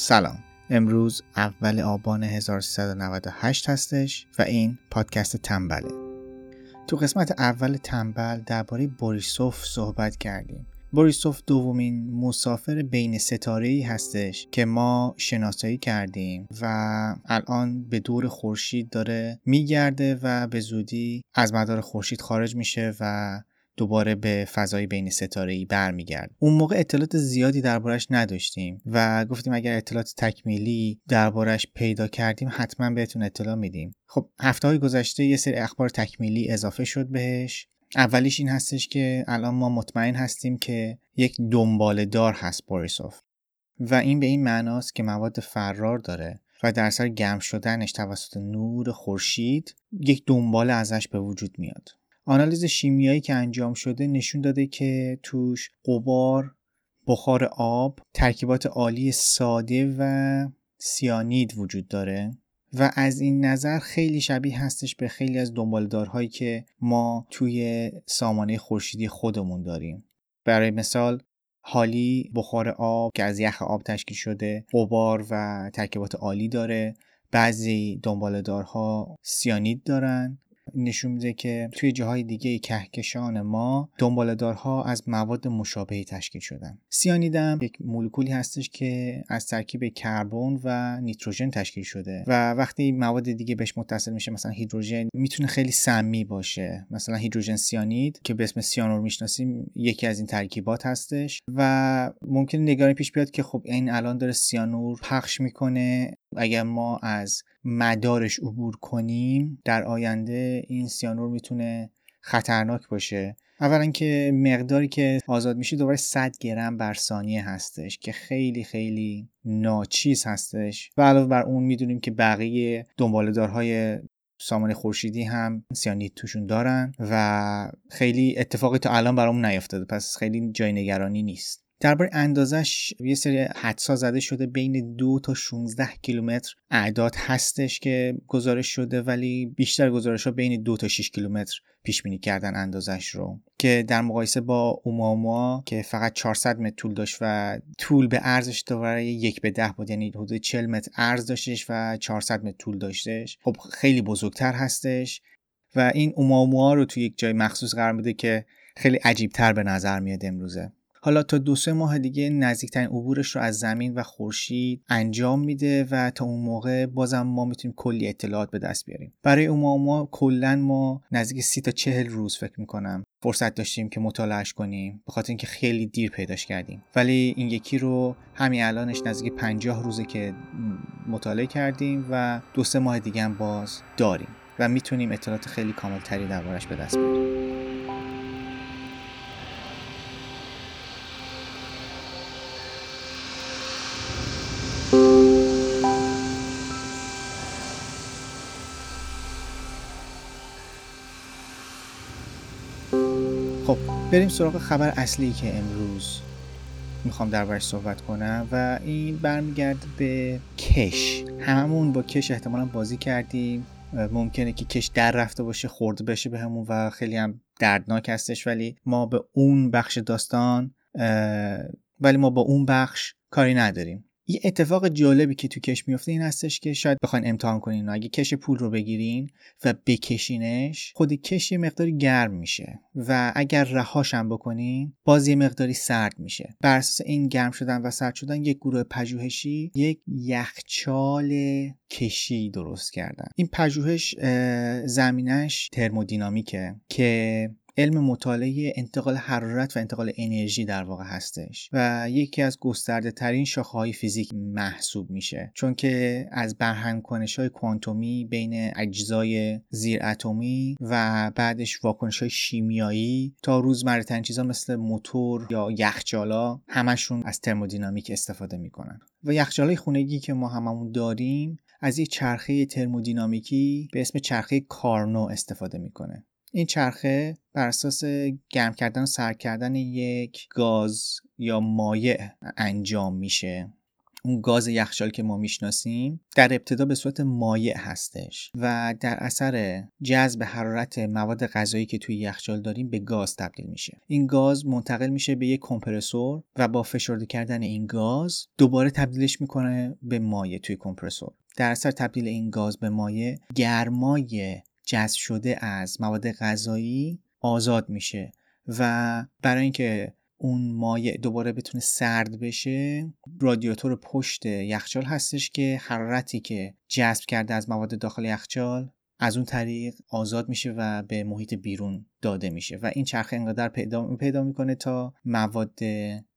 سلام. امروز اول آبان 1398 هستش و این پادکست تنبله. تو قسمت اول تنبل درباره بوریسوف صحبت کردیم. بوریسوف دومین مسافر بین ستاره ای هستش که ما شناسایی کردیم و الان به دور خورشید داره میگرده و به زودی از مدار خورشید خارج میشه و دوباره به فضای بین ستاره ای برمیگرد. اون موقع اطلاعات زیادی دربارش نداشتیم و گفتیم اگر اطلاعات تکمیلی دربارش پیدا کردیم حتما بهتون اطلاع میدیم. خب هفته های گذشته یه سری اخبار تکمیلی اضافه شد بهش. اولیش این هستش که الان ما مطمئن هستیم که یک دنبال دار هست بوریسوف و این به این معناست که مواد فرار داره و در سر گرم شدنش توسط نور خورشید یک دنبال ازش به وجود میاد. آنالیز شیمیایی که انجام شده نشون داده که توش قبار، بخار آب، ترکیبات عالی ساده و سیانید وجود داره و از این نظر خیلی شبیه هستش به خیلی از دنبالدارهایی که ما توی سامانه خورشیدی خودمون داریم. برای مثال حالی بخار آب که از یخ آب تشکیل شده قبار و ترکیبات عالی داره. بعضی دنبالدارها سیانید دارن. نشون میده که توی جاهای دیگه کهکشان ما دنبالدارها از مواد مشابهی تشکیل شدن. سیانیدم یک مولکولی هستش که از ترکیب کربن و نیتروژن تشکیل شده و وقتی مواد دیگه بهش متصل میشه مثلا هیدروژن می‌تونه خیلی سمی باشه. مثلا هیدروژن سیانید که به اسم سیانور می‌شناسیم یکی از این ترکیبات هستش و ممکن نگرانی پیش بیاد که خب این الان داره سیانور پخش می‌کنه. اگر ما از مدارش عبور کنیم در آینده این سیانور می‌تونه خطرناک باشه. اولا که مقداری که آزاد میشه دوباره 100 گرم بر ثانیه هستش که خیلی خیلی ناچیز هستش. و علاوه بر اون می‌دونیم که بقیه دنبالدارهای سامان خورشیدی هم سیانید توشون دارن و خیلی اتفاقی تا الان برامون نیافتاده پس خیلی جای نگرانی نیست. درباره اندازش یه سری حدسا زده شده بین دو تا 16 کیلومتر اعداد هستش که گزارش شده ولی بیشتر گزارش ها بین دو تا 6 کیلومتر پیش بینی کردن اندازش رو. که در مقایسه با اوماما که فقط 400 متر طول داشت و طول به ارزش دوباره یک به ده بود یعنی حدود 40 متر ارز داشتش و 400 متر طول داشتش خب خیلی بزرگتر هستش. و این اوماموا رو توی یک جای مخصوص قرار میده که خیلی عجیب تر به نظر میاد امروزه. حالا تا دو سه ماه دیگه نزدیکترین عبورش رو از زمین و خورشید انجام میده و تا اون موقع بازم ما می‌تونیم کلی اطلاعات به دست بیاریم. برای اون ما کلا ما نزدیک سی تا چهل روز فکر می‌کنم فرصت داشتیم که مطالعهش کنیم به خاطر اینکه خیلی دیر پیداش کردیم. ولی این یکی رو همین الانش نزدیک پنجاه روزه که مطالعه کردیم و دو سه ماه دیگه هم باز داریم و می‌تونیم اطلاعات خیلی کامل تری دربارش به دست بیاریم. بریم سراغ خبر اصلی که امروز می‌خوام دربارش صحبت کنم و این برمیگرد به کش. هممون با کش احتمالا بازی کردیم. ممکنه که کش در رفته باشه خورده بشه به و خیلی هم دردناک هستش ولی ما به اون بخش داستان ولی ما با اون بخش کاری نداریم. یه اتفاق جالبی که تو کش میفته این هستش که شاید بخواین امتحان کنین. اگه کش پول رو بگیرین و بکشینش خود کش یه مقداری گرم میشه و اگر رهاش هم بکنین باز یه مقداری سرد میشه. بر اساس این گرم شدن و سرد شدن یک گروه پژوهشی یک یخچال کشی درست کردن. این پژوهش زمینش ترمودینامیکه که علم مطالعه انتقال حرارت و انتقال انرژی در واقع هستش و یکی از گسترده ترین شاخه های فیزیک محسوب میشه. چون که از برهم کنش های کوانتومی بین اجزای زیر اتمی و بعدش واکنش های شیمیایی تا روزمره ترین چیزا مثل موتور یا یخچالا همشون از ترمودینامیک استفاده می‌کنن. و یخچالای خونگی که ما هممون داریم از یک چرخه ترمودینامیکی به اسم چرخه کارنو استفاده می‌کنه. این چرخه بر اساس گرم کردن و سرد کردن یک گاز یا مایع انجام میشه. اون گاز یخچال که ما می‌شناسیم در ابتدا به صورت مایع هستش و در اثر جذب حرارت مواد غذایی که توی یخچال داریم به گاز تبدیل میشه. این گاز منتقل میشه به یک کمپرسور و با فشرده کردن این گاز دوباره تبدیلش می‌کنه به مایع توی کمپرسور. در اثر تبدیل این گاز به مایع گرمای جذب شده از مواد غذایی آزاد میشه و برای اینکه اون مایع دوباره بتونه سرد بشه رادیاتور پشت یخچال هستش که حرارتی که جذب کرده از مواد داخل یخچال از اون طریق آزاد میشه و به محیط بیرون داده میشه و این چرخه انقدر پیدا, پیدا می‌کنه تا مواد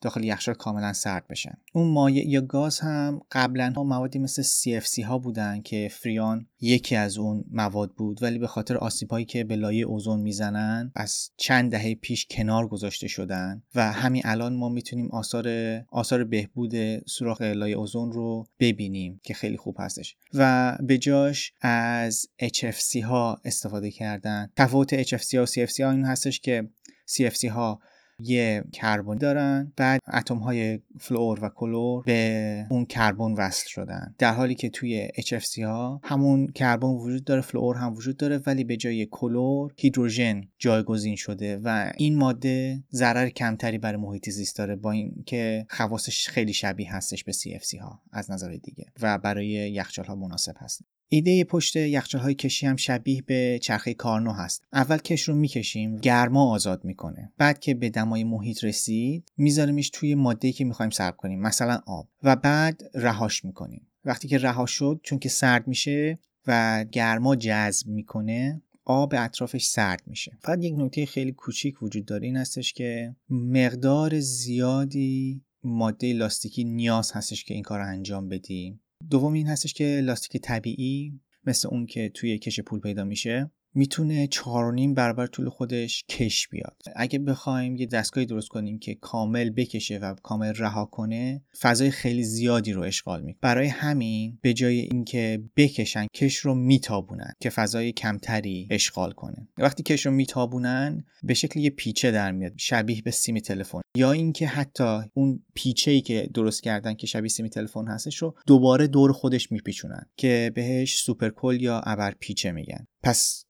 داخل یخچال کاملا سرد بشن. اون مایع یا گاز هم قبلا ها موادی مثل CFC ها بودن که فریان یکی از اون مواد بود ولی به خاطر آسیب هایی که به لایه اوزون می‌زنن از چند دهه پیش کنار گذاشته شدن و همین الان ما می‌تونیم آثار آثار بهبود سوراخ لایه اوزون رو ببینیم که خیلی خوب هستش. و به جاش از HFC ها استفاده کردن. تفاوت HFC ها و CFC ها این هستش که CFC ها یه کربن دارن بعد اتم های فلور و کلور به اون کربن وصل شدن. در حالی که توی HFC ها همون کربن وجود داره فلور هم وجود داره ولی به جای کلور هیدروژن جایگزین شده و این ماده ضرر کمتری برای محیط زیست داره با اینکه خواصش خیلی شبیه هستش به CFC ها از نظر دیگه و برای یخچال ها مناسب هست. ایده پشت یخچال های کشی هم شبیه به چرخه کارنو هست. اول کش رو می‌کشیم گرما آزاد می‌کنه. بعد که به دمای محیط رسید میذاریمش توی ماده که می‌خوایم سرب کنیم مثلا آب. و بعد رهاش می‌کنیم. وقتی که رها شد چون که سرد میشه و گرما جذب می‌کنه آب اطرافش سرد میشه. فقط یک نکته خیلی کوچیک وجود داره این هستش که مقدار زیادی ماده لاستیکی نیاز هستش که این کار رو انجام بدیم. دوم این هستش که لاستیک طبیعی مثل اون که توی کش پول پیدا میشه می‌تونه چهار نیم برابر طول خودش کش بیاد. اگه بخوایم یه دستگاهی درست کنیم که کامل بکشه و کامل رها کنه فضای خیلی زیادی رو اشغال می‌کنه. برای همین به جای اینکه بکشن کش رو میتابونن که فضای کمتری اشغال کنه. وقتی کش رو میتابونن به شکل یه پیچه در میاد شبیه به سیم تلفن. یا اینکه حتی اون پیچه ای که درست کردن که شبیه سیم تلفن هستش رو دوباره دور خودش میپیچونن که بهش سوپرکل یا ابر پیچه میگن. پس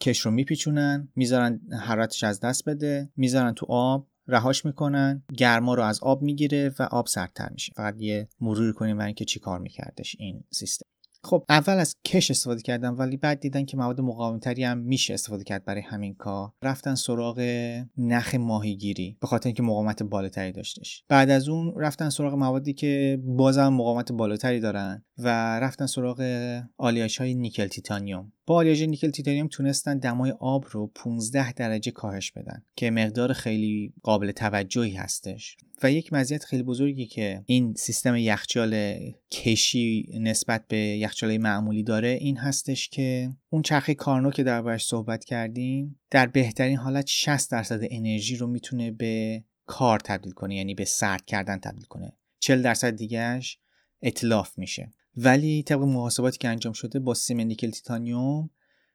کش رو میپیچونن می‌ذارن حرارتش از دست بده می‌ذارن تو آب رهاش می‌کنن گرما رو از آب می‌گیره و آب سردتر میشه. فقط یه مرور کنیم برای اینکه چی کار میکردش این سیستم. خب اول از کش استفاده کردم ولی بعد دیدن که مواد مقاومتری هم میشه استفاده کرد برای همین کار. رفتن سراغ نخ ماهیگیری به خاطر اینکه مقاومت بالاتری داشتش. بعد از اون رفتن سراغ موادی که بازم مقاومت بالاتری دارن و رفتن سراغ آلیاژ های نیکل تیتانیوم. با آلیاژ نیکل تیتانیوم تونستن دمای آب رو 15 درجه کاهش بدن که مقدار خیلی قابل توجهی هستش. و یک مزیت خیلی بزرگی که این سیستم یخچال کشی نسبت به یخچال معمولی داره این هستش که اون چرخه کارنو که دربارش صحبت کردیم در بهترین حالت 60 درصد انرژی رو می‌تونه به کار تبدیل کنه یعنی به سرد کردن تبدیل کنه. 40 درصد دیگهش اطلاف میشه. ولی طبق محاسباتی که انجام شده با سیم نیکل تیتانیوم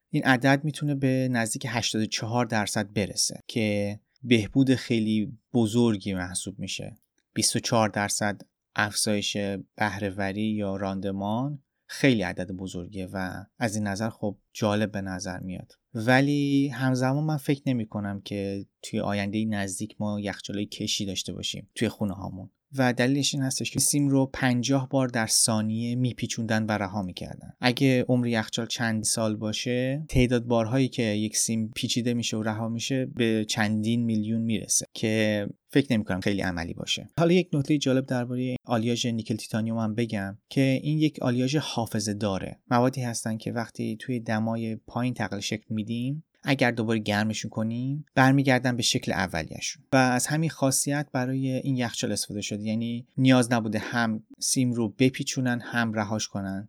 این عدد می‌تونه به نزدیک 84 درصد برسه که بهبود خیلی بزرگی محسوب میشه. 24 درصد افزایش بهرهوری یا راندمان خیلی عدد بزرگیه و از این نظر خب جالب به نظر میاد. ولی همزمان من فکر نمی کنم که توی آینده نزدیک ما یخچالای کشی داشته باشیم توی خونه هامون و دلیلش این هستش که سیم رو 50 بار در ثانیه میپیچوندن و رها می‌کردن. اگه عمر یخچال چند سال باشه تعداد بارهایی که یک سیم پیچیده میشه و رها میشه به چندین میلیون می‌رسه که فکر نمی کنم خیلی عملی باشه. حالا یک نکته جالب درباره آلیاژ نیکل تیتانیوم هم بگم که این یک آلیاژ حافظه داره موادی هستن که وقتی توی دمای پایین تقلیل شکل میدیم اگر دوباره گرمشون کنیم برمیگردن به شکل اولیشون و از همین خاصیت برای این یخچال استفاده شده. یعنی نیاز نبوده هم سیم رو بپیچونن هم رهاش کنن.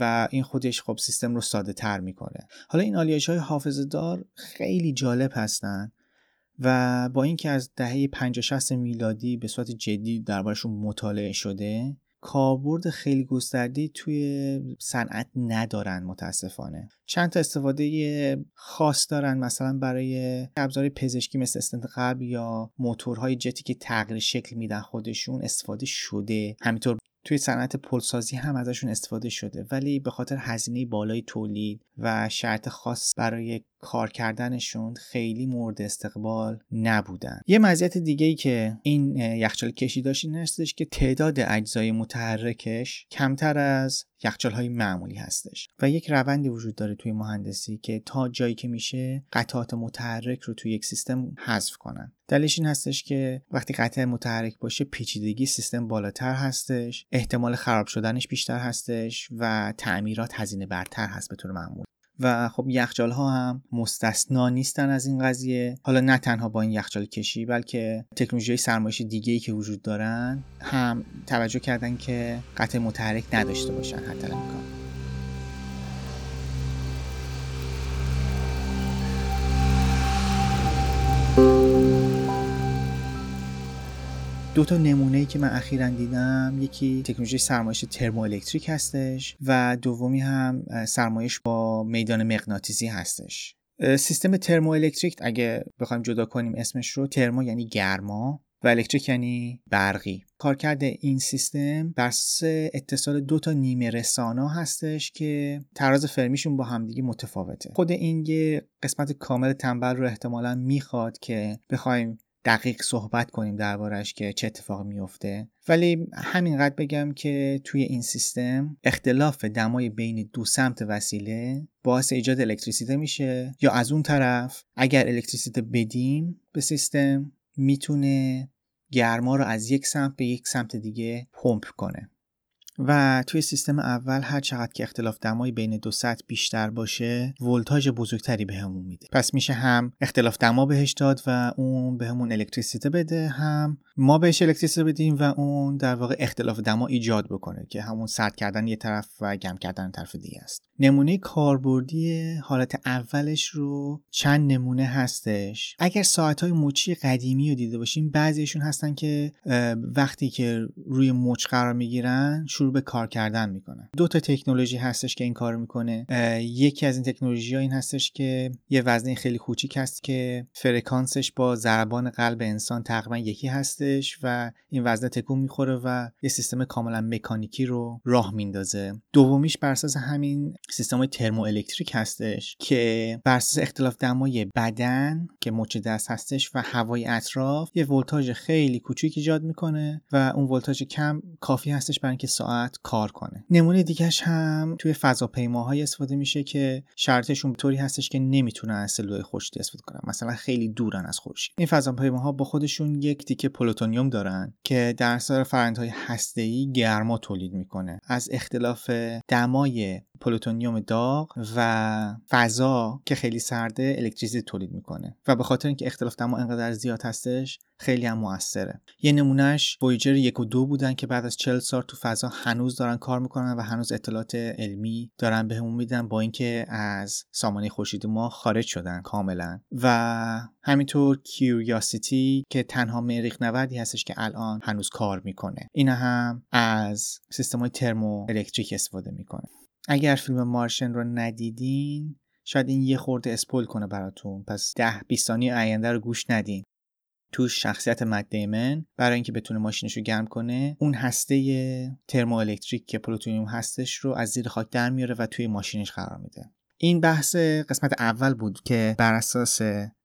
و این خودش خب سیستم رو ساده تر می‌کنه. حالا این آلیاژ های حافظه دار خیلی جالب هستن. و با اینکه از دهه 50 60 میلادی به صورت جدی دربارشون مطالعه شده کاربرد خیلی گسترده توی صنعت ندارن متاسفانه. چند تا استفاده خاص دارن مثلا برای ابزار پزشکی مثل استنت قلب یا موتورهای جتی که تغییر شکل میدن خودشون استفاده شده. همینطور توی صنعت پلسازی هم ازشون استفاده شده ولی به خاطر هزینه بالای تولید و شرط خاص برای کار کردنشون خیلی مورد استقبال نبودن. یه مزیت دیگه ای که این یخچال کشی داشت این هستش که تعداد اجزای متحرکش کمتر از یخچال های معمولی هستش و یک روندی وجود داره توی مهندسی که تا جایی که میشه قطعات متحرک رو توی یک سیستم حذف کنن. دلیلش این هستش که وقتی قطع متحرک باشه پیچیدگی سیستم بالاتر هستش احتمال خراب شدنش بیشتر هستش و تعمیرات هزینه برتر هست به طور معمول. و خب یخچال ها هم مستثنا نیستن از این قضیه. حالا نه تنها با این یخچال کشی بلکه تکنولوژی سرمایش دیگه ای که وجود دارن هم توجه کردن که قطع متحرک نداشته باشن حتی امکان. دو تا نمونه که من اخیرا دیدم یکی تکنولوژی سرمایش ترموالکتریک هستش و دومی هم سرمایش با میدان مغناطیسی هستش. سیستم ترموالکتریک اگه بخوایم جدا کنیم اسمش رو ترمو یعنی گرما و الکتریک یعنی برقی. کارکرد این سیستم بر اتصال دو تا نیمه رسانا هستش که تراز فرمیشون با همدیگه متفاوته. خود این یه قسمت کامل تنبل رو احتمالا می‌خواد که بخوایم دقیق صحبت کنیم دربارش که چه اتفاق میفته ولی همینقدر بگم که توی این سیستم اختلاف دمای بین دو سمت وسیله باعث ایجاد الکتریسیته میشه. یا از اون طرف اگر الکتریسیته بدیم به سیستم می‌تونه گرما رو از یک سمت به یک سمت دیگه پمپ کنه. و توی سیستم اول هر چقدر که اختلاف دمایی بین دو سطح بیشتر باشه ولتاژ بزرگتری بهمون به میده. پس میشه هم اختلاف دما بهش داد و اون بهمون به الکتریسیته بده هم ما بهش الکتریسیته بدیم و اون در واقع اختلاف دما ایجاد بکنه که همون سرد کردن یه طرف و گم کردن طرف دیگه است. نمونه کاربردی حالت اولش رو چند نمونه هستش. اگر ساعت های مچی قدیمی رو دیده باشیم بعضیشون هستن که وقتی که روی مچ قرار می‌گیرن شروع به کار کردن می‌کنن دو تا تکنولوژی هستش که این کار می‌کنه. یکی از این تکنولوژی ها این هستش که یه وزنه خیلی کوچیک هست که فرکانسش با ضربان قلب انسان تقریبا یکی هستش و این وزنه تکون می‌خوره و یه سیستم کاملا مکانیکی رو راه میندازه. دومیش بر اساس همین سیستم های ترمو الکتریک هستش که بر اساس اختلاف دمای بدن که مچ دست هستش و هوای اطراف یه ولتاژ خیلی کوچیک ایجاد می‌کنه و اون ولتاژ کم کافی هستش برای اینکه ساعت کار کنه. نمونه دیگهش هم توی فضاپیماهای استفاده میشه که شرطشون طوری هستش که نمی‌تونن از سلول خورشیدی استفاده کنن. مثلا خیلی دورن از خورشید. این فضاپیماها با خودشون یک تیکه پلوتونیوم دارن که در اثر فرآیندهای هسته‌ای گرما تولید می‌کنه. از اختلاف دمای پلوتونیوم داغ و فضا که خیلی سرده الکتریسیته تولید می‌کنه. و به خاطر اینکه اختلاف دما انقدر زیاد هستش خیلی هم موثره. یه نمونهش وویجر یک و دو بودن که بعد از 40 سال تو فضا هنوز دارن کار می‌کنن و هنوز اطلاعات علمی دارن بهمون میدن با اینکه از سامانه خورشید ما خارج شدن کاملا. و همینطور کیوریاسیتی که تنها مریخ نوردی هستش که الان هنوز کار می‌کنه. این هم از سیستم های ترمو الکتریک استفاده می‌کنه. اگر فیلم Martian رو ندیدین شاید این یه خورده spoil کنه براتون. پس ده 20 ثانیه آینده رو گوش ندین. تو شخصیت مت دیمن برای اینکه بتونه ماشینش رو گرم کنه اون هسته ترمو الکتریک که پلوتونیوم هستش رو از زیر خاک در میاره و توی ماشینش قرار میده. این بحث قسمت اول بود که بر اساس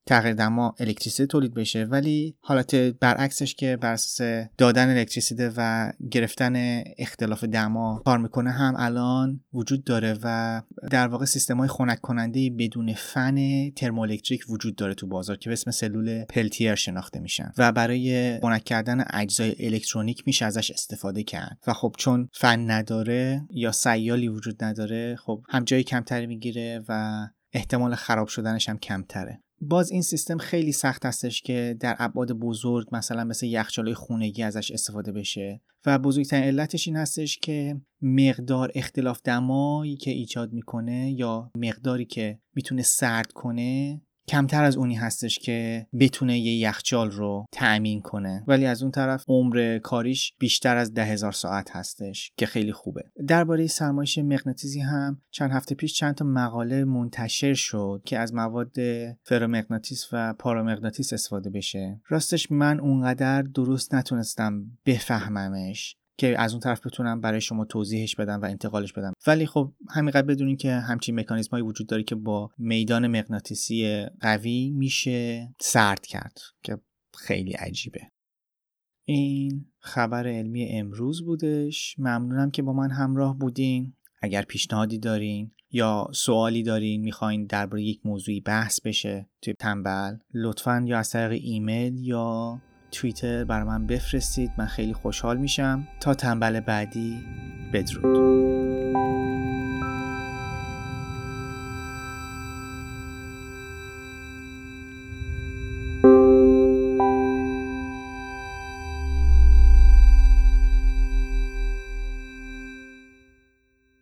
تغییر دما الکتریسیته تولید بشه. ولی حالت برعکسش که بر اساس دادن الکتریسیته و گرفتن اختلاف دما کار می‌کنه هم الان وجود داره و در واقع سیستم های خنک کننده بدون فن ترموالکتریک وجود داره تو بازار که به اسم سلول پلتیر شناخته میشن و برای خنک کردن اجزای الکترونیک میشه ازش استفاده کرد. و خب چون فن نداره یا سیالی وجود نداره خب هم جای کمتری می‌گیره و احتمال خراب شدنش هم کمتره. باز این سیستم خیلی سخت هستش که در ابعاد بزرگ مثلا مثل یخچالای خونگی ازش استفاده بشه و بزرگترین علتش این هستش که مقدار اختلاف دمایی که ایجاد می‌کنه یا مقداری که می‌تونه سرد کنه کمتر از اونی هستش که بتونه یه یخچال رو تأمین کنه. ولی از اون طرف عمر کاریش بیشتر از ده هزار ساعت هستش که خیلی خوبه. درباره سرمایش مغناطیسی هم چند هفته پیش چند تا مقاله منتشر شد که از مواد فرامغناطیس و پارامغناطیس استفاده بشه. راستش من اونقدر درست نتونستم بفهممش. که از اون طرف بتونم برای شما توضیحش بدم و انتقالش بدم. ولی خب همینقدر بدونین که همچین مکانیزم هایی وجود داره که با میدان مغناطیسی قوی میشه سرد کرد که خیلی عجیبه. این خبر علمی امروز بودش. ممنونم که با من همراه بودین. اگر پیشنهادی دارین یا سوالی دارین می‌خواین درباره یک موضوعی بحث بشه توی تنبل لطفا یا از طریق ایمیل یا توییتر بر من بفرستید. من خیلی خوشحال میشم. تا تنبل بعدی بدرود.